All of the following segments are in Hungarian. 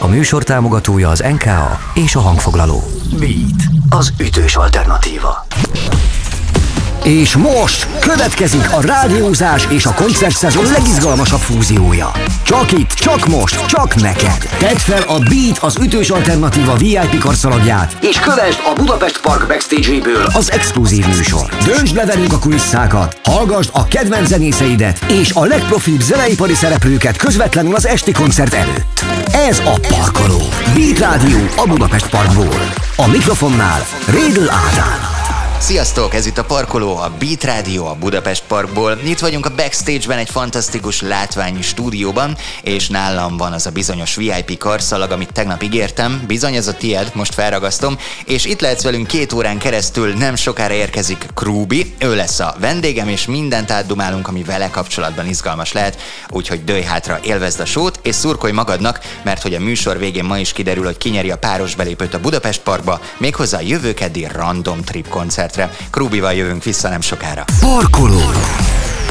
A műsor támogatója az NKA és a hangfoglaló. Beat, az ütős alternatíva. És most következik a rádiózás és a koncertszezon legizgalmasabb fúziója. Csak itt, csak most, csak neked. Tedd fel a Beat az ütős alternatíva VIP karszalagját, és kövesd a Budapest Park backstage-ből az exkluzív műsor. Döntsd le velünk a kulisszákat, hallgassd a kedvenc zenészeidet és a legprofibb zeneipari szereplőket közvetlenül az esti koncert előtt. Ez a Parkoló. Beat Rádió a Budapest Parkból. A mikrofonnál Rédl Ádám. Sziasztok, ez itt a Parkoló, a Beat Radio a Budapest Parkból. Itt vagyunk a backstage-ben egy fantasztikus látványi stúdióban, és nálam van az a bizonyos VIP karszalag, amit tegnap ígértem. Bizony ez a tied, most felragasztom, és itt lehetsz velünk két órán keresztül, nem sokára érkezik Krúbi, ő lesz a vendégem, és mindent átdumálunk, ami vele kapcsolatban izgalmas lehet, úgyhogy dőj hátra, élvezd a sót, és szurkolj magadnak, mert hogy a műsor végén ma is kiderül, hogy kinyeri a páros belépőt a Budapest Parkba, méghozzá a jövő keddi Random Trip koncert koncertre. Krúbival jövünk vissza nem sokára. Parkoló.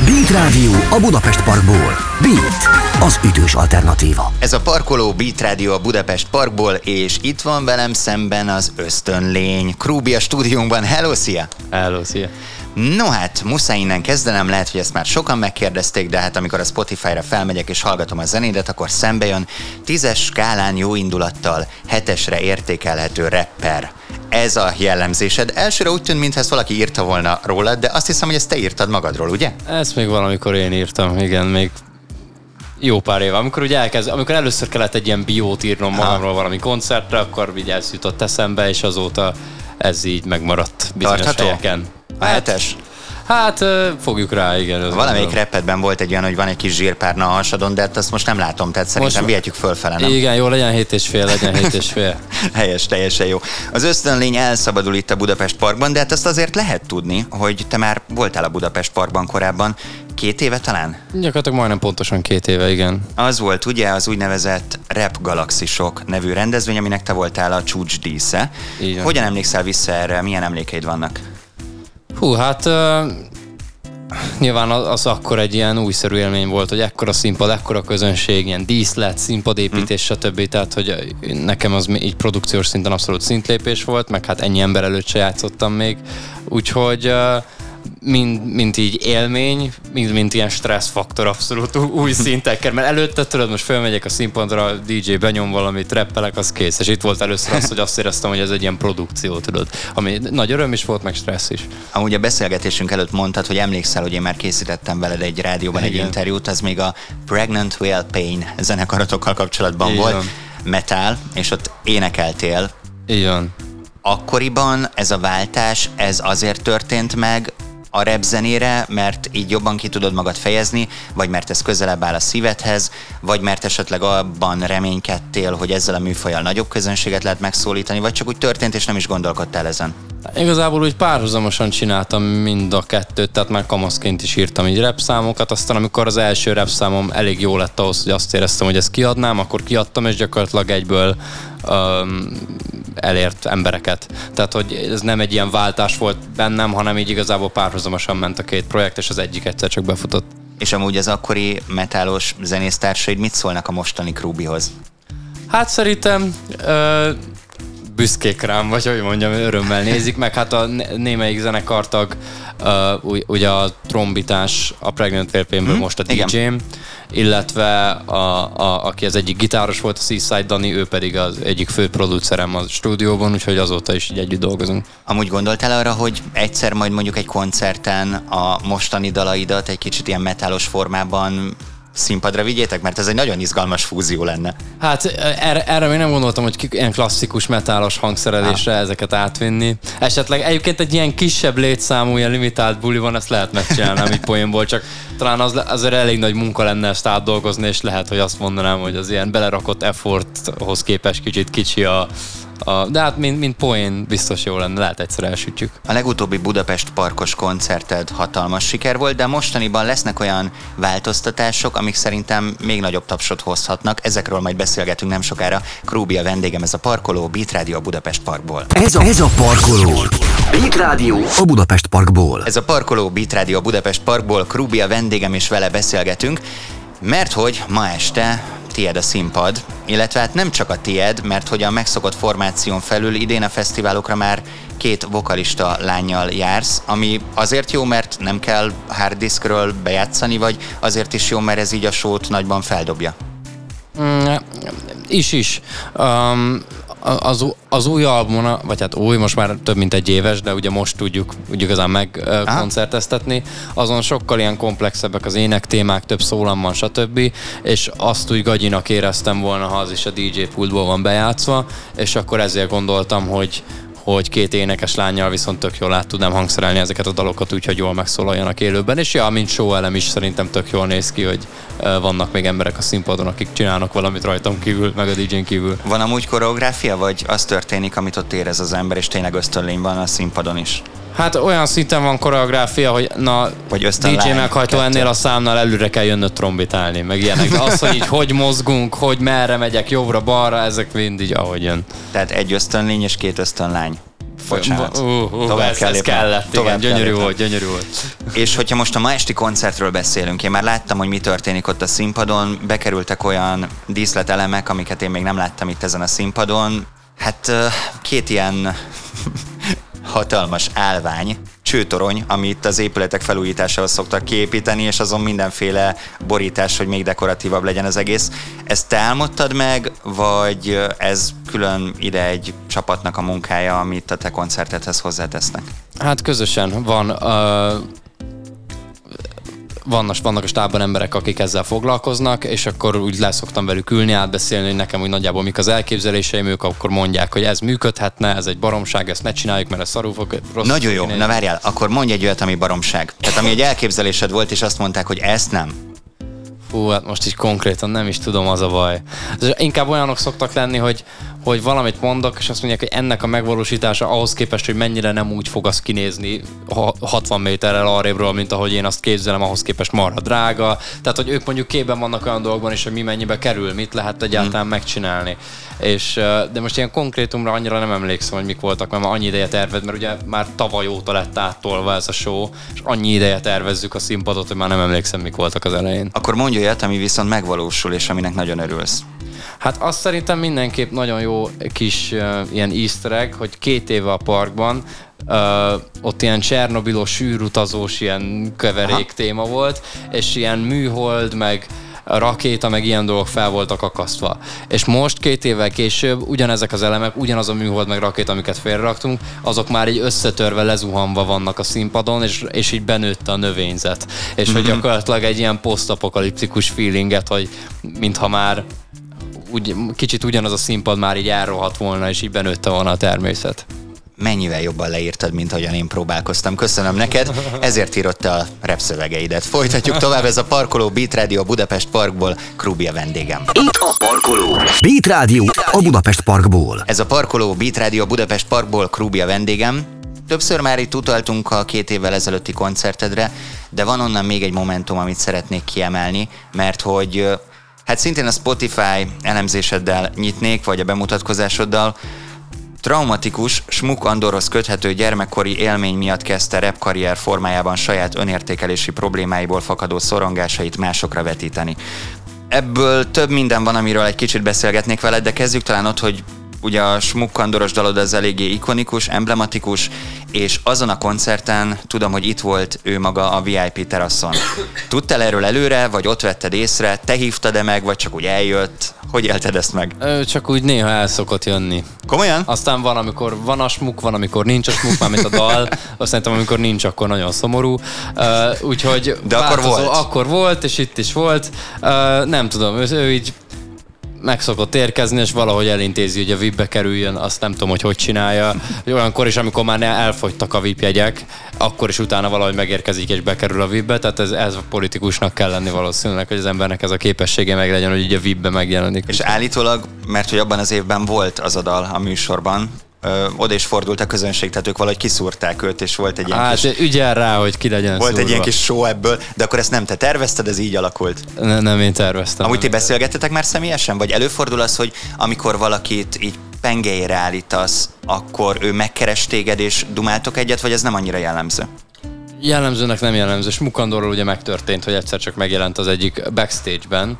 Beat Rádió a Budapest Parkból. Beat, az ütős alternatíva. Ez a Parkoló Beat Rádió a Budapest Parkból, és itt van velem szemben az ösztönlény. Krúbi a stúdiónkban. Hello, szia! Hello, szia! No hát, muszáj innen kezdenem, lehet, hogy ezt már sokan megkérdezték, de hát amikor a Spotify-ra felmegyek és hallgatom a zenédet, akkor szembe jön tízes skálán jó indulattal hetesre értékelhető rapper. Ez a jellemzésed. Elsőre úgy tűnt, mintha ezt valaki írta volna rólad, de azt hiszem, hogy ezt te írtad magadról, ugye? Ezt még valamikor én írtam, igen, még jó pár éve. Amikor ugye elkezd, amikor először kellett egy ilyen biót írnom magamról valami koncertre, akkor így ez jutott eszembe, és azóta ez így megmaradt bizonyos Tartható? helyeken. A hetes? Hát fogjuk rá, igen. Valamelyik repedben volt egy olyan, hogy van egy kis zsírpárna a hasadon, de hát azt most nem látom, tehát szerintem Most- vihetjük fölfele, nem? Igen, jó, legyen hét és fél, legyen hét és fél. Helyes, teljesen jó. Az ösztönlény elszabadul itt a Budapest Parkban, de hát azt azért lehet tudni, hogy te már voltál a Budapest Parkban korábban, két éve talán? Gyakorlatilag majdnem pontosan két éve, igen. Az volt ugye az úgynevezett Rap Galaxisok nevű rendezvény, aminek te voltál a csúcs dísze. Van. Hogyan emlékszel vissza erre? Milyen emlékeid vannak? Hú, hát uh, nyilván az, az akkor egy ilyen újszerű élmény volt, hogy ekkora színpad, ekkora közönség, ilyen díszlet, színpadépítés, Hm. stb. Tehát, hogy nekem az így produkciós szinten abszolút szintlépés volt, meg hát ennyi ember előtt se játszottam még. Úgyhogy uh, mind, mint így élmény, mind, mint ilyen stresszfaktor abszolút új szintekkel, mert előtte tudod, most fölmegyek a színpadra, a DJ benyom valamit, reppelek, az kész. És itt volt először az, hogy azt éreztem, hogy ez egy ilyen produkció, tudod, ami nagy öröm is volt, meg stressz is. Amúgy a beszélgetésünk előtt mondtad, hogy emlékszel, hogy én már készítettem veled egy rádióban egy Igen. interjút, az még a Pregnant Whale Pain zenekaratokkal kapcsolatban Így volt. Metal, és ott énekeltél. Van. Akkoriban ez a váltás, ez azért történt meg a rap zenére, mert így jobban ki tudod magad fejezni, vagy mert ez közelebb áll a szívedhez, vagy mert esetleg abban reménykedtél, hogy ezzel a műfajjal nagyobb közönséget lehet megszólítani, vagy csak úgy történt, és nem is gondolkodtál ezen. Igazából úgy párhuzamosan csináltam mind a kettőt, tehát már kamaszként is írtam így rap számokat, aztán amikor az első rap számom elég jó lett ahhoz, hogy azt éreztem, hogy ezt kiadnám, akkor kiadtam, és gyakorlatilag egyből um, elért embereket. Tehát, hogy ez nem egy ilyen váltás volt bennem, hanem így igazából párhuzamosan ment a két projekt, és az egyik egyszer csak befutott. És amúgy az akkori metálos zenésztársaid mit szólnak a mostani Krúbihoz? Hát szerintem ö, büszkék rám, vagy hogy mondjam, örömmel nézik, meg hát a né- némelyik zenekartag, ugy- ugye a trombitás a Pregnant Whale most a. DJ-m, illetve a, a, aki az egyik gitáros volt, a Seaside Dani, ő pedig az egyik fő producerem a stúdióban, úgyhogy azóta is így együtt dolgozunk. Amúgy gondoltál arra, hogy egyszer majd mondjuk egy koncerten a mostani dalaidat egy kicsit ilyen metálos formában színpadra vigyétek? Mert ez egy nagyon izgalmas fúzió lenne. Hát erre, erre még nem gondoltam, hogy ilyen klasszikus metálos hangszerelésre ezeket átvinni. Esetleg egyébként egy ilyen kisebb létszámú, ilyen limitált buli van, ezt lehet megcsinálni, így poénból, csak talán az, azért elég nagy munka lenne ezt átdolgozni, és lehet, hogy azt mondanám, hogy az ilyen belerakott efforthoz képest kicsit kicsi a, a de hát mint, mint poén biztos jó lenne, lehet egyszer elsütjük. A legutóbbi Budapest parkos koncerted hatalmas siker volt, de mostaniban lesznek olyan változtatások, amik szerintem még nagyobb tapsot hozhatnak. Ezekről majd beszélgetünk nem sokára. Krúbi a vendégem, ez a parkoló, Beat Radio a Budapest Parkból. Ez a, ez a Parkoló. Beat Rádió a Budapest Parkból. Ez a parkoló Beat Radio a Budapest Parkból, Krúbi a vendégem és vele beszélgetünk, mert hogy ma este tied a színpad, illetve hát nem csak a tied, mert hogy a megszokott formáción felül idén a fesztiválokra már két vokalista lányjal jársz, ami azért jó, mert nem kell hard diskről bejátszani, vagy azért is jó, mert ez így a sót nagyban feldobja? Mm, is is. Um, az, az új album, vagy hát új, most már több mint egy éves, de ugye most tudjuk úgy igazán megkoncerteztetni, azon sokkal ilyen komplexebbek az ének témák, több szólam van, stb. És azt úgy gagyinak éreztem volna, ha az is a DJ pultból van bejátszva, és akkor ezért gondoltam, hogy, hogy két énekes lányjal viszont tök jól át tudnám hangszerelni ezeket a dalokat, úgyhogy jól megszólaljanak élőben. És ja, mint show elem is szerintem tök jól néz ki, hogy vannak még emberek a színpadon, akik csinálnak valamit rajtam kívül, meg a DJ-n kívül. Van amúgy koreográfia, vagy az történik, amit ott érez az ember, és tényleg ösztönlény van a színpadon is? Hát olyan szinten van koreográfia, hogy na, vagy DJ meghajtó ennél a számnál előre kell jönnöd trombitálni, meg ilyenek. De az, hogy így hogy mozgunk, hogy merre megyek, jobbra-balra, ezek mind így ahogy jön. Tehát egy ösztönlény és két ösztönlány. Bocsánat. Uh, uh, Tovább ez, kell ez kellett, Tovább igen, gyönyörű volt, gyönyörű volt. És hogyha most a ma esti koncertről beszélünk, én már láttam, hogy mi történik ott a színpadon, bekerültek olyan díszletelemek, amiket én még nem láttam itt ezen a színpadon. Hát két ilyen hatalmas állvány, csőtorony, amit az épületek felújításához szoktak kiépíteni, és azon mindenféle borítás, hogy még dekoratívabb legyen az egész. Ezt te álmodtad meg, vagy ez külön ide egy csapatnak a munkája, amit a te koncertethez hozzátesznek? Hát közösen van uh vannak, vannak a stábban emberek, akik ezzel foglalkoznak, és akkor úgy leszoktam velük ülni, átbeszélni, hogy nekem úgy nagyjából mik az elképzeléseim, ők akkor mondják, hogy ez működhetne, ez egy baromság, ezt ne csináljuk, mert ez szarul fog. Rossz Nagyon jó, na várjál, akkor mondj egy olyat, ami baromság. Tehát ami egy elképzelésed volt, és azt mondták, hogy ezt nem. Fú, hát most így konkrétan nem is tudom, az a baj. Inkább olyanok szoktak lenni, hogy, hogy valamit mondok, és azt mondják, hogy ennek a megvalósítása ahhoz képest, hogy mennyire nem úgy fog az kinézni 60 méterrel arrébről, mint ahogy én azt képzelem, ahhoz képest marha drága. Tehát, hogy ők mondjuk képben vannak olyan dolgokban is, hogy mi mennyibe kerül, mit lehet egyáltalán hmm. megcsinálni. És, de most ilyen konkrétumra annyira nem emlékszem, hogy mik voltak, mert már annyi ideje tervez, mert ugye már tavaly óta lett áttolva ez a show, és annyi ideje tervezzük a színpadot, hogy már nem emlékszem, mik voltak az elején. Akkor mondj olyat, ami viszont megvalósul, és aminek nagyon örülsz. Hát azt szerintem mindenképp nagyon jó kis uh, ilyen easter egg, hogy két éve a parkban uh, ott ilyen Csernobilos űrutazós ilyen keverék Aha. téma volt, és ilyen műhold, meg a rakéta, meg ilyen dolgok fel voltak akasztva. És most két évvel később ugyanezek az elemek, ugyanaz a műhold, meg rakéta, amiket félreraktunk, azok már egy összetörve, lezuhanva vannak a színpadon, és, és így benőtte a növényzet. És hogy mhm. gyakorlatilag egy ilyen posztapokaliptikus feelinget, hogy mintha már úgy, kicsit ugyanaz a színpad már így elrohadt volna, és így benőtte volna a természet mennyivel jobban leírtad, mint ahogyan én próbálkoztam. Köszönöm neked, ezért írott a repszövegeidet. Folytatjuk tovább, ez a Parkoló Beat Radio Budapest Parkból, Krubia vendégem. Itt a Parkoló. Beat Radio a Budapest Parkból. Ez a Parkoló Beat Radio Budapest Parkból, Krubia vendégem. Többször már itt utaltunk a két évvel ezelőtti koncertedre, de van onnan még egy momentum, amit szeretnék kiemelni, mert hogy hát szintén a Spotify elemzéseddel nyitnék, vagy a bemutatkozásoddal, Traumatikus, Smuk Andorhoz köthető gyermekkori élmény miatt kezdte rap karrier formájában saját önértékelési problémáiból fakadó szorongásait másokra vetíteni. Ebből több minden van, amiről egy kicsit beszélgetnék veled, de kezdjük talán ott, hogy ugye a smukkandoros dalod az eléggé ikonikus, emblematikus, és azon a koncerten tudom, hogy itt volt ő maga a VIP teraszon. Tudtál erről előre, vagy ott vetted észre, te hívtad-e meg, vagy csak úgy eljött? Hogy élted ezt meg? Ö, csak úgy néha el szokott jönni. Komolyan? Aztán van, amikor van a smuk, van, amikor nincs a smuk, már mint a dal. Azt szerintem, amikor nincs, akkor nagyon szomorú. Uh, úgyhogy De akkor volt? Akkor volt, és itt is volt. Uh, nem tudom, ő, ő így meg szokott érkezni, és valahogy elintézi, hogy a VIP-be kerüljön, azt nem tudom, hogy hogy csinálja. Olyankor is, amikor már elfogytak a VIP jegyek, akkor is utána valahogy megérkezik és bekerül a VIP-be, tehát ez, ez a politikusnak kell lenni valószínűleg, hogy az embernek ez a képessége meg legyen, hogy így a VIP-be megjelenik. És állítólag, mert hogy abban az évben volt az a dal a műsorban, ö, oda is fordult a közönség, tehát ők valahogy kiszúrták őt, és volt egy ilyen hát, kis... ügyel rá, hogy ki legyen Volt szúrva. egy ilyen kis show ebből, de akkor ezt nem te tervezted, ez így alakult? Ne, nem én terveztem. Amúgy ti beszélgettetek már személyesen? Vagy előfordul az, hogy amikor valakit így pengeire állítasz, akkor ő megkeres téged, és dumáltok egyet, vagy ez nem annyira jellemző? Jellemzőnek nem jellemző. Smukandorról ugye megtörtént, hogy egyszer csak megjelent az egyik backstage-ben,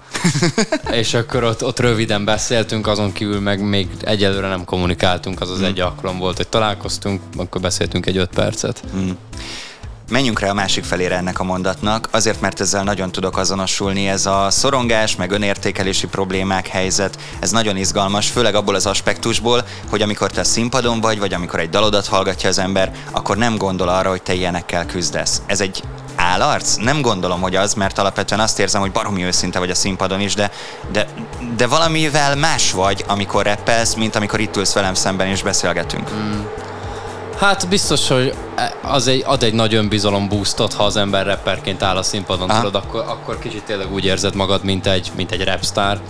és akkor ott, ott röviden beszéltünk, azon kívül meg még egyelőre nem kommunikáltunk, az az hmm. egy alkalom volt, hogy találkoztunk, akkor beszéltünk egy öt percet. Hmm. Menjünk rá a másik felére ennek a mondatnak, azért mert ezzel nagyon tudok azonosulni, ez a szorongás, meg önértékelési problémák helyzet, ez nagyon izgalmas, főleg abból az aspektusból, hogy amikor te a színpadon vagy, vagy amikor egy dalodat hallgatja az ember, akkor nem gondol arra, hogy te ilyenekkel küzdesz. Ez egy állarc? Nem gondolom, hogy az, mert alapvetően azt érzem, hogy baromi őszinte vagy a színpadon is, de, de, de valamivel más vagy, amikor rappelsz, mint amikor itt ülsz velem szemben és beszélgetünk. Mm. Hát biztos, hogy az egy, ad egy nagy önbizalom boostot, ha az ember rapperként áll a színpadon, Aha. tudod, akkor, akkor kicsit tényleg úgy érzed magad, mint egy, mint egy rapstar.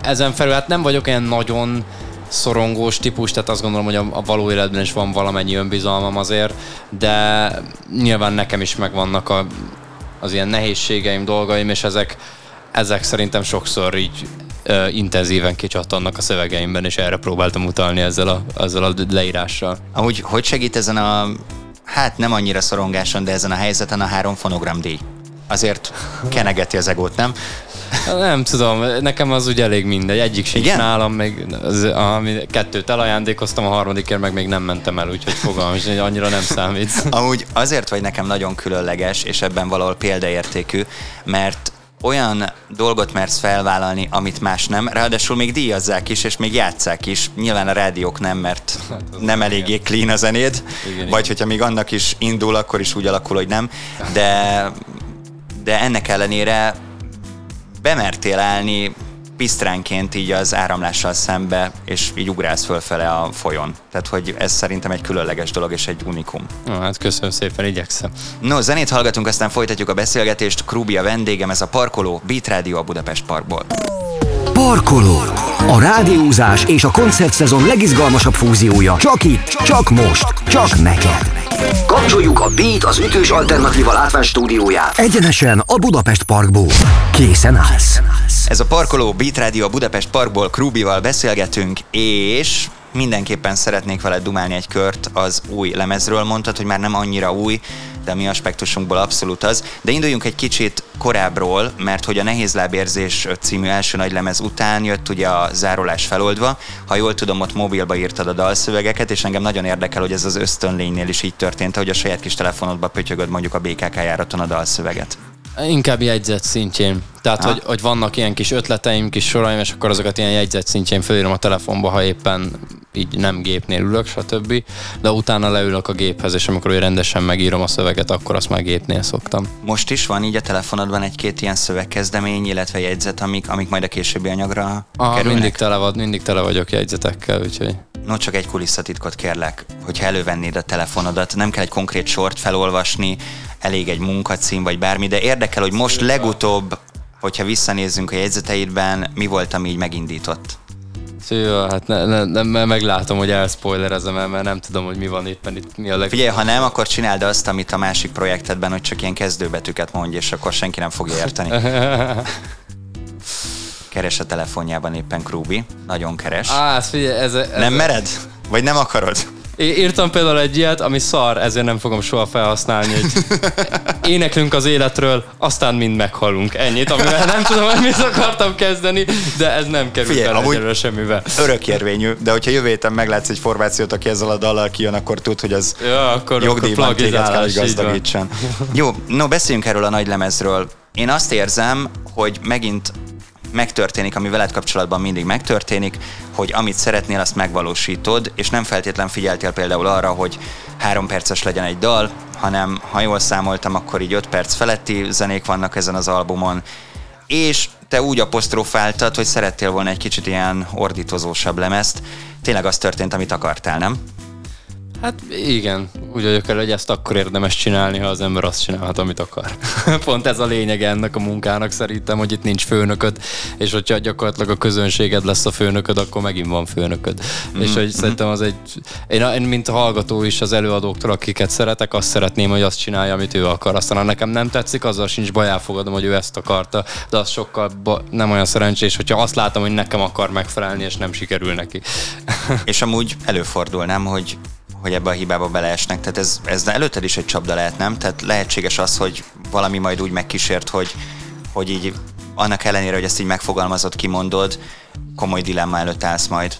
Ezen felül hát nem vagyok olyan nagyon szorongós típus, tehát azt gondolom, hogy a, a való életben is van valamennyi önbizalmam azért, de nyilván nekem is megvannak a, az ilyen nehézségeim, dolgaim, és ezek, ezek szerintem sokszor így uh, intenzíven kicsattannak a szövegeimben, és erre próbáltam utalni ezzel a, ezzel a leírással. Ahogy hogy segít ezen a, hát nem annyira szorongáson, de ezen a helyzeten a három fonogram díj? Azért kenegeti az egót, nem? Nem tudom, nekem az ugye elég mindegy. Egyik sincs Igen? nálam, még az, ami, kettőt elajándékoztam, a harmadikért meg még nem mentem el, úgyhogy fogalmam is, annyira nem számít. Amúgy azért vagy nekem nagyon különleges, és ebben valahol példaértékű, mert olyan dolgot mersz felvállalni, amit más nem, ráadásul még díjazzák is, és még játszák is. Nyilván a rádiók nem, mert hát nem eléggé clean a zenéd, igen, vagy igen. hogyha még annak is indul, akkor is úgy alakul, hogy nem, de, de ennek ellenére bemertél állni pisztránként így az áramlással szembe, és így ugrálsz fölfele a folyón. Tehát, hogy ez szerintem egy különleges dolog, és egy unikum. Na, hát köszönöm szépen, igyekszem. No, zenét hallgatunk, aztán folytatjuk a beszélgetést. Krubi a vendégem, ez a Parkoló, Beat Radio a Budapest Parkból. Parkoló. A rádiózás és a koncertszezon legizgalmasabb fúziója. Csak itt, csak most, csak neked. Kapcsoljuk a Beat az ütős alternatíva látvány stúdióját. Egyenesen a Budapest Parkból. Készen állsz. Ez a Parkoló Beat Radio a Budapest Parkból Krubival beszélgetünk, és mindenképpen szeretnék veled dumálni egy kört az új lemezről. Mondtad, hogy már nem annyira új, de a mi aspektusunkból abszolút az. De induljunk egy kicsit korábbról, mert hogy a Nehéz Lábérzés című első nagy lemez után jött ugye a zárolás feloldva. Ha jól tudom, ott mobilba írtad a dalszövegeket, és engem nagyon érdekel, hogy ez az ösztönlénynél is így történt, hogy a saját kis telefonodba pötyögöd mondjuk a BKK járaton a dalszöveget. Inkább jegyzet szintjén. Tehát, hogy, hogy vannak ilyen kis ötleteim, kis soraim, és akkor azokat ilyen jegyzet szintjén felírom a telefonba, ha éppen így nem gépnél ülök, stb. De utána leülök a géphez, és amikor rendesen megírom a szöveget, akkor azt már gépnél szoktam. Most is van így a telefonodban egy-két ilyen szövegkezdemény, illetve jegyzet, amik, amik majd a későbbi anyagra Aha, kerülnek? mindig tele, vagy, mindig tele vagyok jegyzetekkel, úgyhogy... No, csak egy kulisszatitkot kérlek, hogyha elővennéd a telefonodat, nem kell egy konkrét sort felolvasni, elég egy munkacím vagy bármi, de érdekel, hogy most legutóbb, hogyha visszanézzünk a jegyzeteidben, mi volt, ami így megindított? Szia, hát ne, ne, ne, meglátom, hogy elspoilerezem el, mert nem tudom, hogy mi van éppen itt, mi a leg... Figyelj, ha nem, akkor csináld azt, amit a másik projektedben, hogy csak ilyen kezdőbetűket mondj, és akkor senki nem fogja érteni. keres a telefonjában éppen Krúbi. Nagyon keres. Á, figyelj, ez, ez Nem mered? Vagy nem akarod? írtam például egy ilyet, ami szar, ezért nem fogom soha felhasználni, hogy éneklünk az életről, aztán mind meghalunk. Ennyit, amivel nem tudom, hogy mit akartam kezdeni, de ez nem kerül Figyelj, bele egyelőre semmivel. Örökérvényű, de hogyha jövő héten meglátsz egy formációt, aki ezzel a dallal kijön, akkor tud, hogy az ja, akkor, jogdíjban akkor téged kell, hogy gazdagítson. Jó, no, beszéljünk erről a nagy lemezről. Én azt érzem, hogy megint megtörténik, ami veled kapcsolatban mindig megtörténik, hogy amit szeretnél, azt megvalósítod, és nem feltétlen figyeltél például arra, hogy három perces legyen egy dal, hanem ha jól számoltam, akkor így öt perc feletti zenék vannak ezen az albumon, és te úgy apostrofáltad, hogy szerettél volna egy kicsit ilyen ordítozósabb lemezt. Tényleg az történt, amit akartál, nem? Hát igen, úgy vagyok el, hogy ezt akkor érdemes csinálni, ha az ember azt csinálhat, amit akar. Pont ez a lényeg ennek a munkának szerintem, hogy itt nincs főnököd, és hogyha gyakorlatilag a közönséged lesz a főnököd, akkor megint van főnököd. Mm-hmm. És hogy szerintem az egy, én, én, mint hallgató is az előadóktól, akiket szeretek, azt szeretném, hogy azt csinálja, amit ő akar. Aztán ha nekem nem tetszik, azzal sincs baj, elfogadom, hogy ő ezt akarta, de az sokkal ba- nem olyan szerencsés, hogyha azt látom, hogy nekem akar megfelelni, és nem sikerül neki. és amúgy előfordul, nem, hogy hogy ebbe a hibába beleesnek. Tehát ez, ez előtted is egy csapda lehet, nem? Tehát lehetséges az, hogy valami majd úgy megkísért, hogy, hogy így annak ellenére, hogy ezt így megfogalmazod, kimondod, komoly dilemma előtt állsz majd.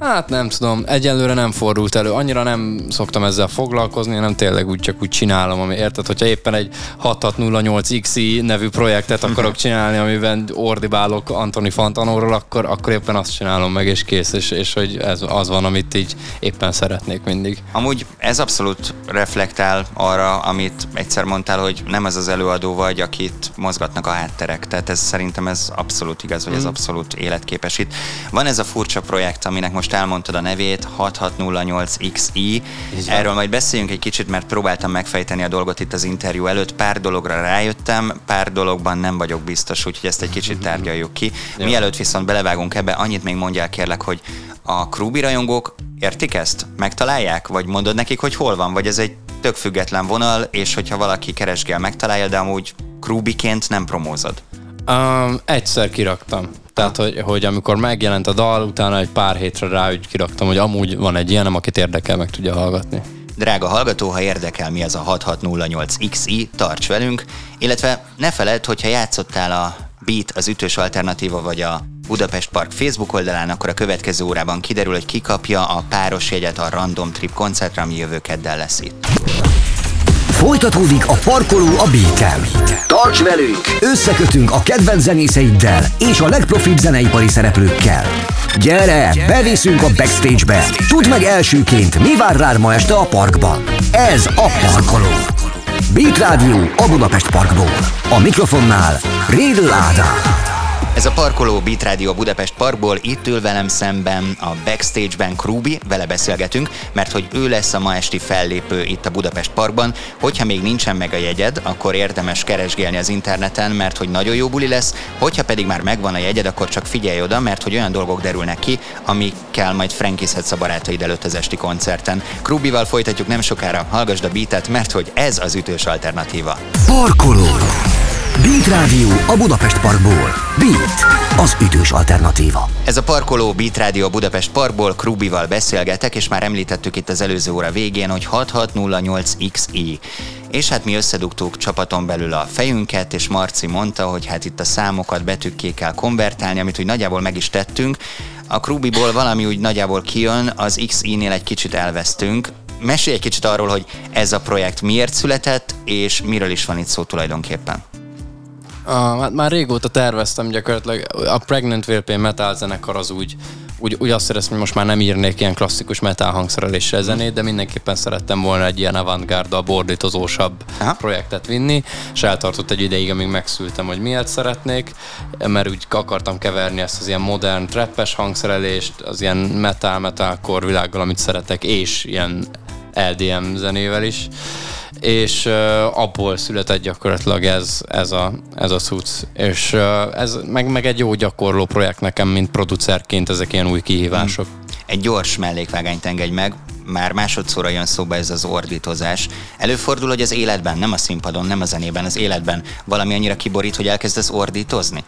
Hát nem tudom, egyelőre nem fordult elő. Annyira nem szoktam ezzel foglalkozni, hanem tényleg úgy csak úgy csinálom, ami érted, hogyha éppen egy 6608XI nevű projektet akarok csinálni, amiben ordibálok Antoni Fantanóról, akkor, akkor éppen azt csinálom meg, és kész, és, és hogy ez az van, amit így éppen szeretnék mindig. Amúgy ez abszolút reflektál arra, amit egyszer mondtál, hogy nem az az előadó vagy, akit mozgatnak a hátterek. Tehát ez szerintem ez abszolút igaz, vagy ez mm. abszolút életképes itt. Van ez a furcsa projekt, aminek most most elmondtad a nevét, 6608XI. Erről majd beszéljünk egy kicsit, mert próbáltam megfejteni a dolgot itt az interjú előtt. Pár dologra rájöttem, pár dologban nem vagyok biztos, úgyhogy ezt egy kicsit tárgyaljuk ki. Mielőtt viszont belevágunk ebbe, annyit még mondjál kérlek, hogy a Krúbi rajongók értik ezt? Megtalálják? Vagy mondod nekik, hogy hol van? Vagy ez egy tök független vonal, és hogyha valaki keresgél, megtalálja, de amúgy Krúbiként nem promózod? Um, egyszer kiraktam. Tehát, hogy, hogy amikor megjelent a dal, utána egy pár hétre rá úgy kiraktam, hogy amúgy van egy ilyenem, akit érdekel, meg tudja hallgatni. Drága hallgató, ha érdekel mi az a 6608XI, tarts velünk, illetve ne feledd, hogyha játszottál a Beat, az ütős alternatíva vagy a Budapest Park Facebook oldalán, akkor a következő órában kiderül, hogy ki kapja a páros jegyet a Random Trip koncertre, ami jövő keddel lesz itt. Folytatódik a parkoló a Beaten. Tarts velünk! Összekötünk a kedvenc zenészeiddel és a legprofibb zeneipari szereplőkkel. Gyere, beviszünk a backstage-be! Tudd meg elsőként, mi vár rád ma este a parkban. Ez a Parkoló. Beat Rádió a Budapest Parkból. A mikrofonnál Rédl Ádám. Ez a parkoló Beat Radio Budapest Parkból, itt ül velem szemben a backstage-ben Krúbi, vele beszélgetünk, mert hogy ő lesz a ma esti fellépő itt a Budapest Parkban. Hogyha még nincsen meg a jegyed, akkor érdemes keresgélni az interneten, mert hogy nagyon jó buli lesz, hogyha pedig már megvan a jegyed, akkor csak figyelj oda, mert hogy olyan dolgok derülnek ki, amikkel majd frankizhetsz a barátaid előtt az esti koncerten. Krúbival folytatjuk nem sokára, hallgasd a beatet, mert hogy ez az ütős alternatíva. Parkoló! Beat Rádió a Budapest Parkból. Beat, az ütős alternatíva. Ez a parkoló Beat Rádió a Budapest Parkból, Krubival beszélgetek, és már említettük itt az előző óra végén, hogy 6608XI. És hát mi összedugtuk csapaton belül a fejünket, és Marci mondta, hogy hát itt a számokat betűkké kell konvertálni, amit úgy nagyjából meg is tettünk. A Krubiból valami úgy nagyjából kijön, az XI-nél egy kicsit elvesztünk, Mesélj egy kicsit arról, hogy ez a projekt miért született, és miről is van itt szó tulajdonképpen. Uh, hát már régóta terveztem gyakorlatilag. A Pregnant Will Metal zenekar az úgy, úgy, úgy azt szeretném, hogy most már nem írnék ilyen klasszikus metal hangszereléssel zenét, de mindenképpen szerettem volna egy ilyen avantgárda, bordítozósabb Aha. projektet vinni, és eltartott egy ideig, amíg megszültem, hogy miért szeretnék, mert úgy akartam keverni ezt az ilyen modern trappes hangszerelést, az ilyen metal, metalcore világgal, amit szeretek, és ilyen LDM zenével is és uh, abból született gyakorlatilag ez, ez a, ez a cucc. És uh, ez meg, meg egy jó gyakorló projekt nekem, mint producerként ezek ilyen új kihívások. Hmm. Egy gyors mellékvágányt engedj meg, már másodszorra jön szóba ez az ordítozás. Előfordul, hogy az életben, nem a színpadon, nem a zenében, az életben valami annyira kiborít, hogy elkezdesz ordítozni?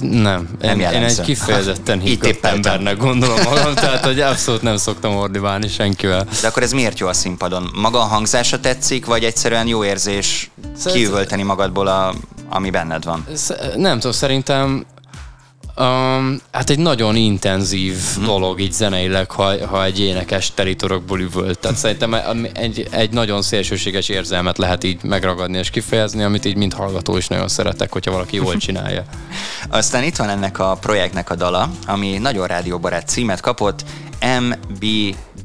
Nem, nem én, én egy kifejezetten higgadt embernek gondolom magam, tehát hogy abszolút nem szoktam ordibálni senkivel. De akkor ez miért jó a színpadon? Maga a hangzása tetszik, vagy egyszerűen jó érzés Szerint... kiüvölteni magadból, a, ami benned van? Nem tudom, szerintem Um, hát egy nagyon intenzív hmm. dolog így zeneileg, ha, ha egy énekes teritorokból üvölt. Tehát szerintem egy, egy nagyon szélsőséges érzelmet lehet így megragadni és kifejezni, amit így mint hallgató is nagyon szeretek, hogyha valaki jól csinálja. Aztán itt van ennek a projektnek a dala, ami nagyon rádióbarát címet kapott, MBDTF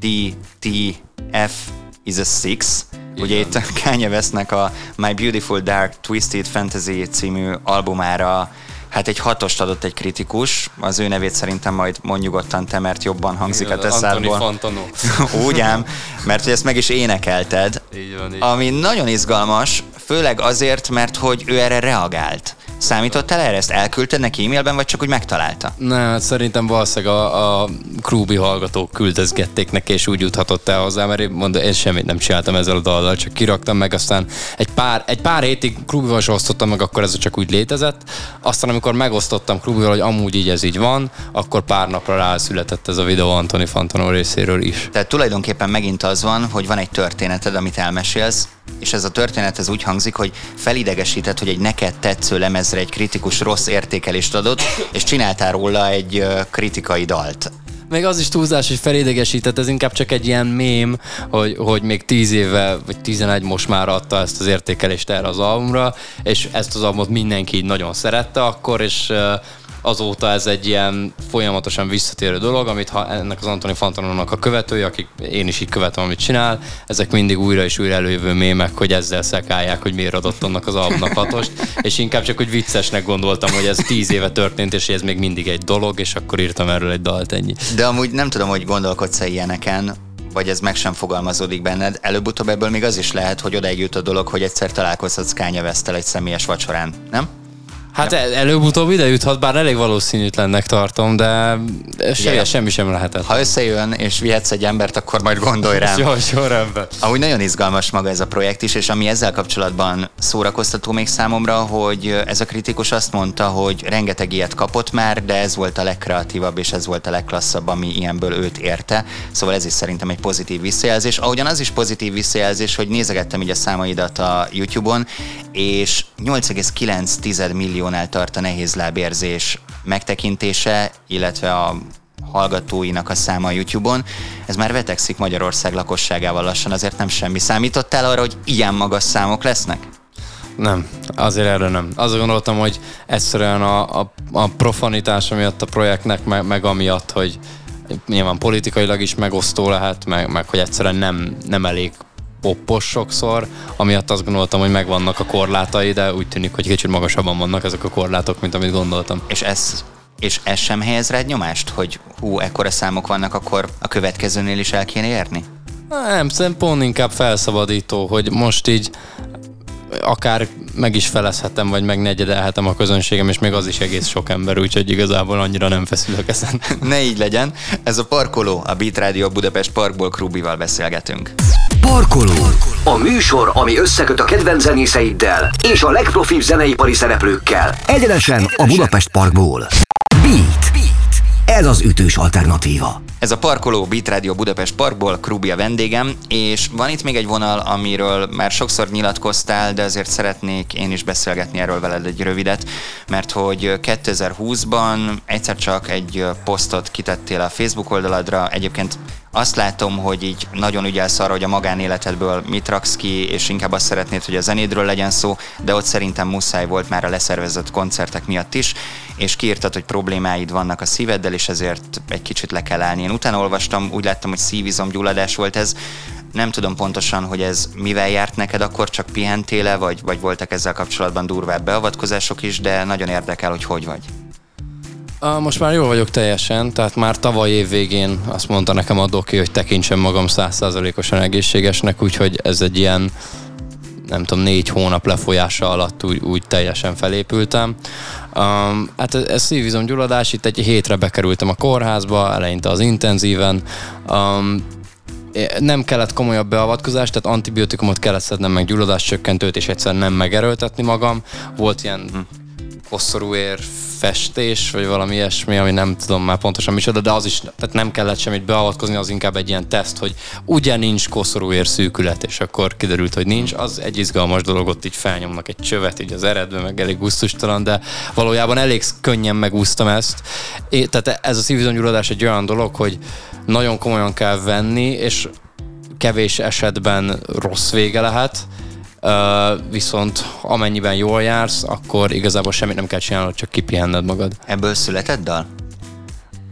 is a Six. Igen. Ugye itt Kanye Westnek a My Beautiful Dark Twisted Fantasy című albumára Hát egy hatost adott egy kritikus, az ő nevét szerintem majd mondjugottan te, mert jobban hangzik a te szádból. Úgy ám, mert hogy ezt meg is énekelted. Így van, így. Ami nagyon izgalmas, főleg azért, mert hogy ő erre reagált. Számítottál erre? Ezt elküldted neki e-mailben, vagy csak úgy megtalálta? Ne, hát szerintem valószínűleg a, a Krúbi hallgatók küldözgették neki, és úgy juthatott el hozzá, mert én, mondom, én semmit nem csináltam ezzel a dallal, csak kiraktam meg, aztán egy pár, egy pár hétig Krúbival is osztottam meg, akkor ez csak úgy létezett. Aztán amikor megosztottam Krúbival, hogy amúgy így ez így van, akkor pár napra rá született ez a videó Antoni Fantanó részéről is. Tehát tulajdonképpen megint az van, hogy van egy történeted, amit elmesélsz, és ez a történet ez úgy hangzik, hogy felidegesített, hogy egy neked tetsző lemezre egy kritikus rossz értékelést adott, és csináltál róla egy kritikai dalt. Még az is túlzás, hogy felidegesített, ez inkább csak egy ilyen mém, hogy, hogy még 10 éve, vagy 11 most már adta ezt az értékelést erre az albumra, és ezt az albumot mindenki így nagyon szerette akkor, és azóta ez egy ilyen folyamatosan visszatérő dolog, amit ha ennek az Antoni Fantanónak a követői, akik én is így követem, amit csinál, ezek mindig újra és újra előjövő mémek, hogy ezzel szekálják, hogy miért adott annak az albumnak hatost, és inkább csak, hogy viccesnek gondoltam, hogy ez tíz éve történt, és ez még mindig egy dolog, és akkor írtam erről egy dalt ennyi. De amúgy nem tudom, hogy gondolkodsz-e ilyeneken, vagy ez meg sem fogalmazódik benned. Előbb-utóbb ebből még az is lehet, hogy odaig jut a dolog, hogy egyszer találkozhatsz Kanye West-tel egy személyes vacsorán, nem? Hát el- előbb-utóbb ide juthat, bár elég valószínűtlennek tartom, de semmi, semmi sem lehetett. Ha összejön és vihetsz egy embert, akkor majd gondolj rám. Jó, sorrendben. Amúgy nagyon izgalmas maga ez a projekt is, és ami ezzel kapcsolatban szórakoztató még számomra, hogy ez a kritikus azt mondta, hogy rengeteg ilyet kapott már, de ez volt a legkreatívabb, és ez volt a legklasszabb, ami ilyenből őt érte. Szóval ez is szerintem egy pozitív visszajelzés. Ahogyan az is pozitív visszajelzés, hogy nézegettem így a számaidat a YouTube-on, és 8,9 milliónál tart a nehézlábérzés megtekintése, illetve a hallgatóinak a száma a YouTube-on. Ez már vetekszik Magyarország lakosságával lassan, azért nem semmi. Számítottál arra, hogy ilyen magas számok lesznek? Nem, azért erre nem. Azt gondoltam, hogy egyszerűen a, a, a profanitás miatt a projektnek, meg, meg amiatt, hogy nyilván politikailag is megosztó lehet, meg, meg hogy egyszerűen nem, nem elég poppos sokszor, amiatt azt gondoltam, hogy megvannak a korlátai, de úgy tűnik, hogy kicsit magasabban vannak ezek a korlátok, mint amit gondoltam. És ez, és ez sem helyez rád nyomást, hogy hú, ekkora számok vannak, akkor a következőnél is el kéne érni? Nem, szerintem pont inkább felszabadító, hogy most így akár meg is felezhetem, vagy megnegyedelhetem a közönségem, és még az is egész sok ember, úgyhogy igazából annyira nem feszülök ezen. Ne így legyen. Ez a Parkoló, a Beat Radio Budapest Parkból Krubival beszélgetünk. Parkoló. A műsor, ami összeköt a kedvenc zenészeiddel és a legprofibb zeneipari szereplőkkel. Egyenesen a Budapest Parkból. Ez az ütős alternatíva. Ez a Parkoló Beat Budapest Parkból, Krubi a vendégem, és van itt még egy vonal, amiről már sokszor nyilatkoztál, de azért szeretnék én is beszélgetni erről veled egy rövidet, mert hogy 2020-ban egyszer csak egy posztot kitettél a Facebook oldaladra, egyébként azt látom, hogy így nagyon ügyelsz arra, hogy a magánéletedből mit raksz ki, és inkább azt szeretnéd, hogy a zenédről legyen szó, de ott szerintem muszáj volt már a leszervezett koncertek miatt is, és kiírtad, hogy problémáid vannak a szíveddel, és ezért egy kicsit le kell állni. Én utána olvastam, úgy láttam, hogy szívizomgyulladás volt ez. Nem tudom pontosan, hogy ez mivel járt neked, akkor csak pihentél vagy, vagy voltak ezzel kapcsolatban durvább beavatkozások is, de nagyon érdekel, hogy hogy vagy. Most már jól vagyok teljesen, tehát már tavaly év végén azt mondta nekem a doki, hogy tekintsem magam százszázalékosan egészségesnek, úgyhogy ez egy ilyen nem tudom, négy hónap lefolyása alatt úgy, úgy teljesen felépültem. Um, hát ez, ez szívizomgyulladás, itt egy hétre bekerültem a kórházba, eleinte az intenzíven, um, nem kellett komolyabb beavatkozás, tehát antibiotikumot kellett szednem meg gyulladáscsökkentőt, és egyszerűen nem megerőltetni magam. Volt ilyen hm, koszorúér festés, vagy valami ilyesmi, ami nem tudom már pontosan micsoda, de az is, tehát nem kellett semmit beavatkozni, az inkább egy ilyen teszt, hogy ugye nincs koszorúér szűkület, és akkor kiderült, hogy nincs, az egy izgalmas dolog, ott így felnyomnak egy csövet így az eredbe, meg elég gusztustalan, de valójában elég könnyen megúsztam ezt. É, tehát ez a szívizomgyulladás egy olyan dolog, hogy nagyon komolyan kell venni, és kevés esetben rossz vége lehet, viszont amennyiben jól jársz, akkor igazából semmit nem kell csinálnod, csak kipihenned magad. Ebből született dal?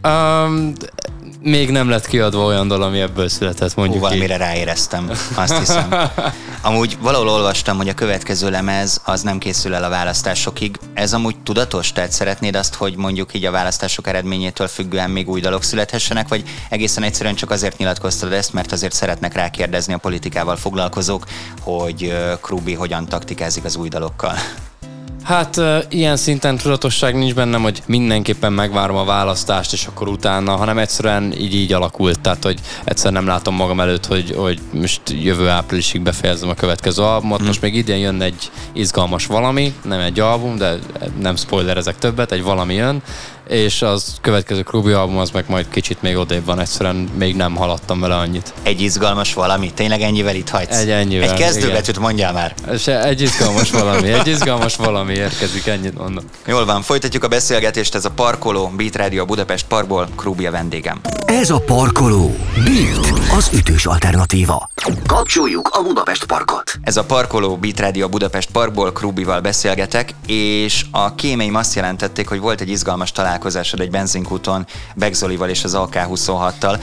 Um, még nem lett kiadva olyan dal, ami ebből született, mondjuk Hú, valamire ráéreztem, azt hiszem. Amúgy valahol olvastam, hogy a következő lemez az nem készül el a választásokig. Ez amúgy tudatos? Tehát szeretnéd azt, hogy mondjuk így a választások eredményétől függően még új dalok születhessenek, vagy egészen egyszerűen csak azért nyilatkoztad ezt, mert azért szeretnek rákérdezni a politikával foglalkozók, hogy Krubi hogyan taktikázik az új dalokkal? Hát ilyen szinten tudatosság nincs bennem, hogy mindenképpen megvárom a választást, és akkor utána, hanem egyszerűen így így alakult. Tehát, hogy egyszerűen nem látom magam előtt, hogy, hogy most jövő áprilisig befejezem a következő albumot. Hmm. Most még idén jön egy izgalmas valami, nem egy album, de nem spoiler ezek többet, egy valami jön, és az következő Krubi album az meg majd kicsit még odébb van, egyszerűen még nem haladtam vele annyit. Egy izgalmas valami? Tényleg ennyivel itt hagysz? Egy ennyivel, Egy kezdőbetűt mondjál már. Se, egy izgalmas valami, egy izgalmas valami érkezik, ennyit mondom. Jól van, folytatjuk a beszélgetést, ez a Parkoló, Beat Radio a Budapest Parkból, Krubi a vendégem. Ez a Parkoló, Beat, az ütős alternatíva. Kapcsoljuk a Budapest Parkot. Ez a Parkoló, Beat Radio a Budapest Parkból, Krubival beszélgetek, és a kémeim azt jelentették, hogy volt egy izgalmas találkozás találkozásod egy benzinkúton Begzolival és az AK-26-tal.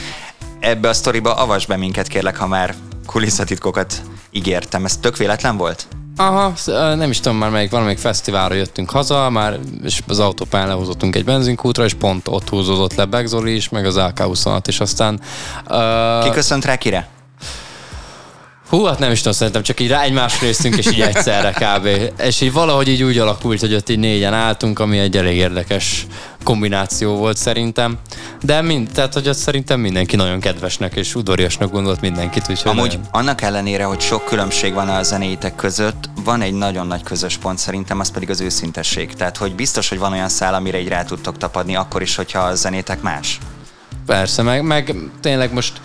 Ebbe a sztoriba avas be minket kérlek, ha már kulisszatitkokat ígértem. Ez tök véletlen volt? Aha, nem is tudom már melyik, valamelyik fesztiválra jöttünk haza, már és az autópályán lehúzottunk egy benzinkútra, és pont ott húzódott le Begzoli is, meg az AK-26, és aztán... Uh, Ki köszönt rá kire? Hú, hát nem is tudom, szerintem csak így rá egymásra néztünk, és így egyszerre kb. És így valahogy így úgy alakult, hogy ott így négyen álltunk, ami egy elég érdekes kombináció volt szerintem. De mind, tehát, hogy ott szerintem mindenki nagyon kedvesnek és udvariasnak gondolt mindenkit. Úgyhogy Amúgy nagyon... annak ellenére, hogy sok különbség van a zenéitek között, van egy nagyon nagy közös pont szerintem, az pedig az őszintesség. Tehát, hogy biztos, hogy van olyan szál, amire így rá tudtok tapadni, akkor is, hogyha a zenétek más. Persze, meg, meg tényleg most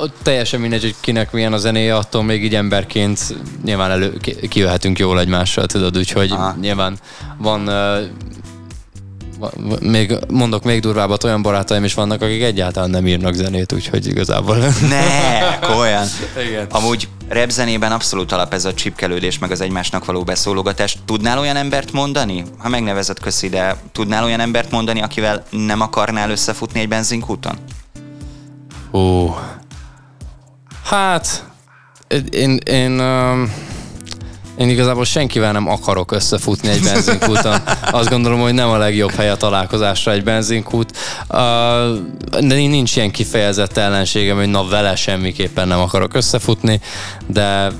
ott teljesen mindegy, hogy kinek milyen a zenéje, attól még így emberként nyilván elő, kijöhetünk jól egymással, tudod, úgyhogy Aha. nyilván van uh, még mondok még durvábbat, olyan barátaim is vannak, akik egyáltalán nem írnak zenét, úgyhogy igazából... Ne, olyan. Igen. Amúgy repzenében abszolút alap ez a csipkelődés, meg az egymásnak való beszólogatás. Tudnál olyan embert mondani? Ha megnevezett, köszi, de tudnál olyan embert mondani, akivel nem akarnál összefutni egy benzinkúton? Ó, Hát, én, én, um, én igazából senkivel nem akarok összefutni egy benzinkúton. Azt gondolom, hogy nem a legjobb hely a találkozásra egy benzinkút. De nincs ilyen kifejezett ellenségem, hogy na vele semmiképpen nem akarok összefutni, de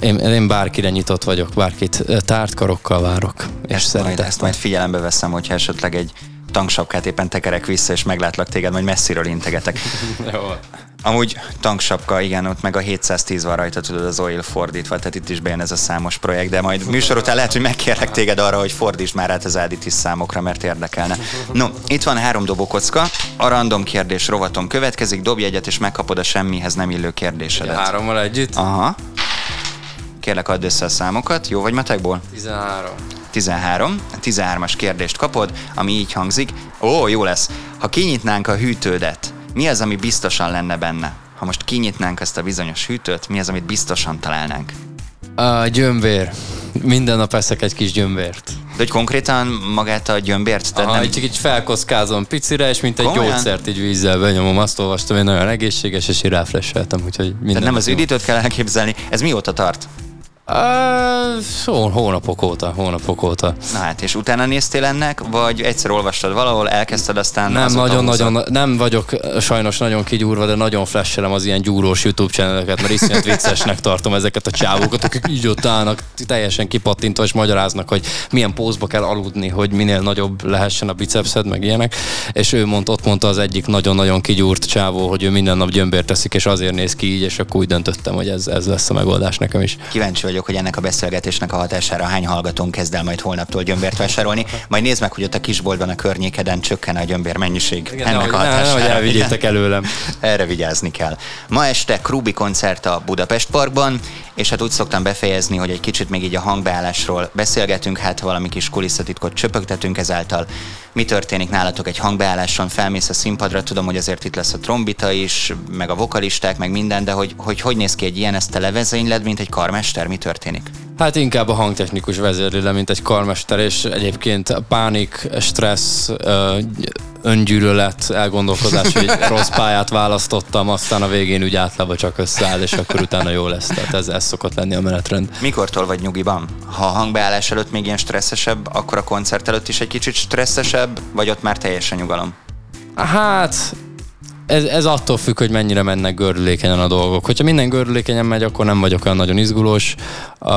én, én bárkire nyitott vagyok, bárkit tárt karokkal várok. És ezt, majd, ezt majd figyelembe veszem, hogyha esetleg egy tanksapkát éppen tekerek vissza, és meglátlak téged, majd messziről integetek. Jó. Amúgy tanksapka, igen, ott meg a 710 van rajta, tudod, az oil fordítva, tehát itt is bejön ez a számos projekt, de majd műsor után lehet, hogy megkérlek téged arra, hogy fordítsd már át az Aditis számokra, mert érdekelne. No, itt van három dobókocka, a random kérdés rovatom következik, dobj egyet, és megkapod a semmihez nem illő kérdésedet. Hárommal együtt? Aha. Kérlek, add össze a számokat. Jó vagy matekból? 13. 13. A 13-as kérdést kapod, ami így hangzik. Ó, jó lesz. Ha kinyitnánk a hűtődet, mi az, ami biztosan lenne benne? Ha most kinyitnánk ezt a bizonyos hűtőt, mi az, amit biztosan találnánk? A gyömbér. Minden nap eszek egy kis gyömbért. De hogy konkrétan magát a gyömbért? Tehát Aha, nem... csak így felkockázom picire, és mint egy Komolyan? gyógyszert így vízzel benyomom, azt olvastam, hogy nagyon egészséges, és így ráfresseltem, úgyhogy minden Tehát nem az üdítőt kell elképzelni. Ez mióta tart? Uh, hónapok óta, hónapok óta. Na hát, és utána néztél ennek, vagy egyszer olvastad valahol, elkezdted, aztán Nem, nagyon, nagyon, nem vagyok sajnos nagyon kigyúrva, de nagyon flashelem az ilyen gyúrós YouTube channeleket, mert iszonyat viccesnek tartom ezeket a csávókat, akik így ott állnak, teljesen kipattintva, és magyaráznak, hogy milyen pózba kell aludni, hogy minél nagyobb lehessen a bicepszed, meg ilyenek. És ő mondta, ott mondta az egyik nagyon-nagyon kigyúrt csávó, hogy ő minden nap gyömbért teszik, és azért néz ki így, és akkor úgy döntöttem, hogy ez, ez lesz a megoldás nekem is. Kíváncsi vagyok vagyok, hogy ennek a beszélgetésnek a hatására hány hallgatónk kezd el majd holnaptól gyömbért vásárolni. Majd nézd meg, hogy ott a kisboltban a környékeden csökken a gyömbér mennyiség. Igen, ennek nehogy, a hatására. Ne, elvigyétek előlem. Erre vigyázni kell. Ma este Krubi koncert a Budapest Parkban, és hát úgy szoktam befejezni, hogy egy kicsit még így a hangbeállásról beszélgetünk, hát valami kis kulisszatitkot csöpögtetünk ezáltal. Mi történik nálatok egy hangbeálláson, felmész a színpadra, tudom, hogy azért itt lesz a trombita is, meg a vokalisták, meg minden, de hogy hogy, hogy néz ki egy ilyen, ezt te levezényled, mint egy karmester, mi történik? Hát inkább a hangtechnikus vezérli le, mint egy karmester, és egyébként pánik, stressz, öngyűlölet, elgondolkozás, hogy rossz pályát választottam, aztán a végén úgy általában csak összeáll, és akkor utána jó lesz. Tehát ez, ez szokott lenni a menetrend. Mikortól vagy nyugiban? Ha a hangbeállás előtt még ilyen stresszesebb, akkor a koncert előtt is egy kicsit stresszesebb, vagy ott már teljesen nyugalom? Hát ez, ez attól függ, hogy mennyire mennek gördülékenyen a dolgok. Hogyha minden gördülékenyen megy, akkor nem vagyok olyan nagyon izgulós. Uh,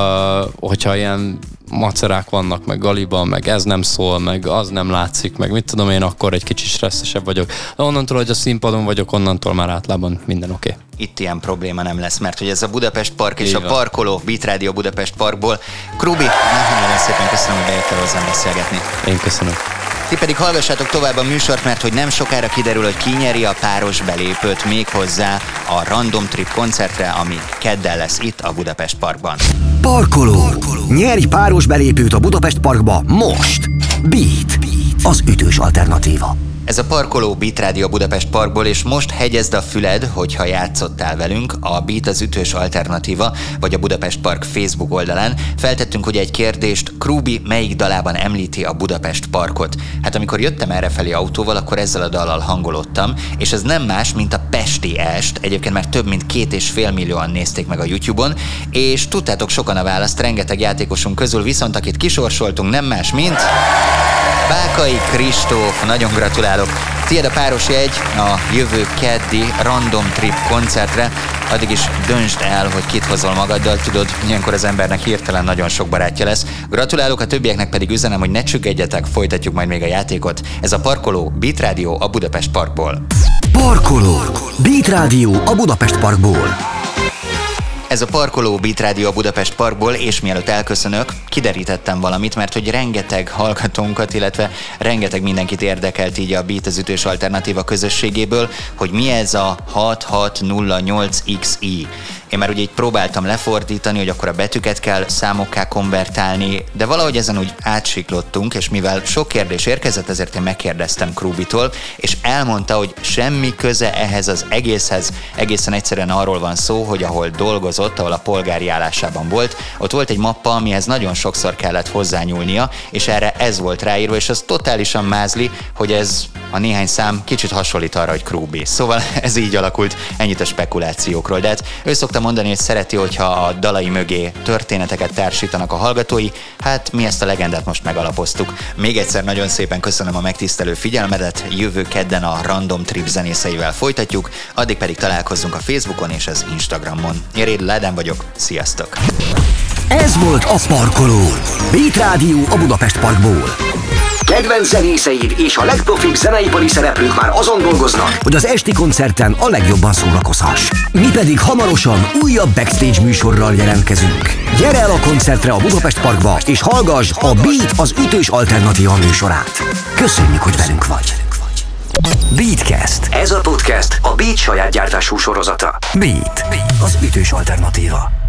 hogyha ilyen macerák vannak, meg galiban, meg ez nem szól, meg az nem látszik, meg mit tudom én, akkor egy kicsit stresszesebb vagyok. De onnantól, hogy a színpadon vagyok, onnantól már általában minden oké. Okay. Itt ilyen probléma nem lesz, mert hogy ez a Budapest Park és Így a parkoló Beat Radio Budapest Parkból. Krubi, nagyon szépen köszönöm, hogy bejöttél hozzám beszélgetni. Én köszönöm. Ti pedig hallgassátok tovább a műsort, mert hogy nem sokára kiderül, hogy ki a páros belépőt még hozzá a Random Trip koncertre, ami keddel lesz itt a Budapest Parkban. Parkoló. Parkoló. Nyerj páros belépőt a Budapest Parkba most. Beat. Beat. Az ütős alternatíva. Ez a parkoló Beat Radio Budapest Parkból, és most hegyezd a füled, hogyha játszottál velünk a Beat az ütős alternatíva, vagy a Budapest Park Facebook oldalán. Feltettünk ugye egy kérdést, Krúbi melyik dalában említi a Budapest Parkot? Hát amikor jöttem errefelé autóval, akkor ezzel a dallal hangolódtam, és ez nem más, mint a Pesti Est, egyébként már több mint két és fél millióan nézték meg a YouTube-on, és tudtátok sokan a választ, rengeteg játékosunk közül, viszont akit kisorsoltunk nem más, mint... Bákai Kristóf, nagyon gratulálok. Tiéd a páros jegy a jövő keddi Random Trip koncertre. Addig is döntsd el, hogy kit hozol magaddal, tudod, ilyenkor az embernek hirtelen nagyon sok barátja lesz. Gratulálok, a többieknek pedig üzenem, hogy ne csüggedjetek, folytatjuk majd még a játékot. Ez a Parkoló Beat Radio a Budapest Parkból. Parkoló Beat Radio a Budapest Parkból. Ez a parkoló Beat Radio a Budapest Parkból, és mielőtt elköszönök, kiderítettem valamit, mert hogy rengeteg hallgatónkat, illetve rengeteg mindenkit érdekelt így a Beat az ütős alternatíva közösségéből, hogy mi ez a 6608XI. Én már ugye így próbáltam lefordítani, hogy akkor a betűket kell számokká konvertálni, de valahogy ezen úgy átsiklottunk, és mivel sok kérdés érkezett, ezért én megkérdeztem Krúbitól, és elmondta, hogy semmi köze ehhez az egészhez, egészen egyszerűen arról van szó, hogy ahol dolgozott, ahol a polgári állásában volt, ott volt egy mappa, amihez nagyon sokszor kellett hozzányúlnia, és erre ez volt ráírva, és az totálisan mázli, hogy ez a néhány szám kicsit hasonlít arra, hogy Krúbi. Szóval ez így alakult, ennyit a spekulációkról. De hát ő szokta mondani, hogy szereti, hogyha a dalai mögé történeteket társítanak a hallgatói. Hát mi ezt a legendát most megalapoztuk. Még egyszer nagyon szépen köszönöm a megtisztelő figyelmedet. Jövő kedden a Random Trip zenészeivel folytatjuk, addig pedig találkozzunk a Facebookon és az Instagramon. Én Réd Leden vagyok, sziasztok! Ez volt a Parkoló. Beat Rádió a Budapest Parkból. Kedvenc zenészeid és a legprofibb zeneipari szereplők már azon dolgoznak, hogy az esti koncerten a legjobban szórakozhass. Mi pedig hamarosan újabb backstage műsorral jelentkezünk. Gyere el a koncertre a Budapest Parkba, és hallgass a Beat az ütős alternatíva műsorát. Köszönjük, hogy velünk vagy. Beatcast. Ez a podcast a Beat saját gyártású sorozata. Beat, Beat. az ütős alternatíva.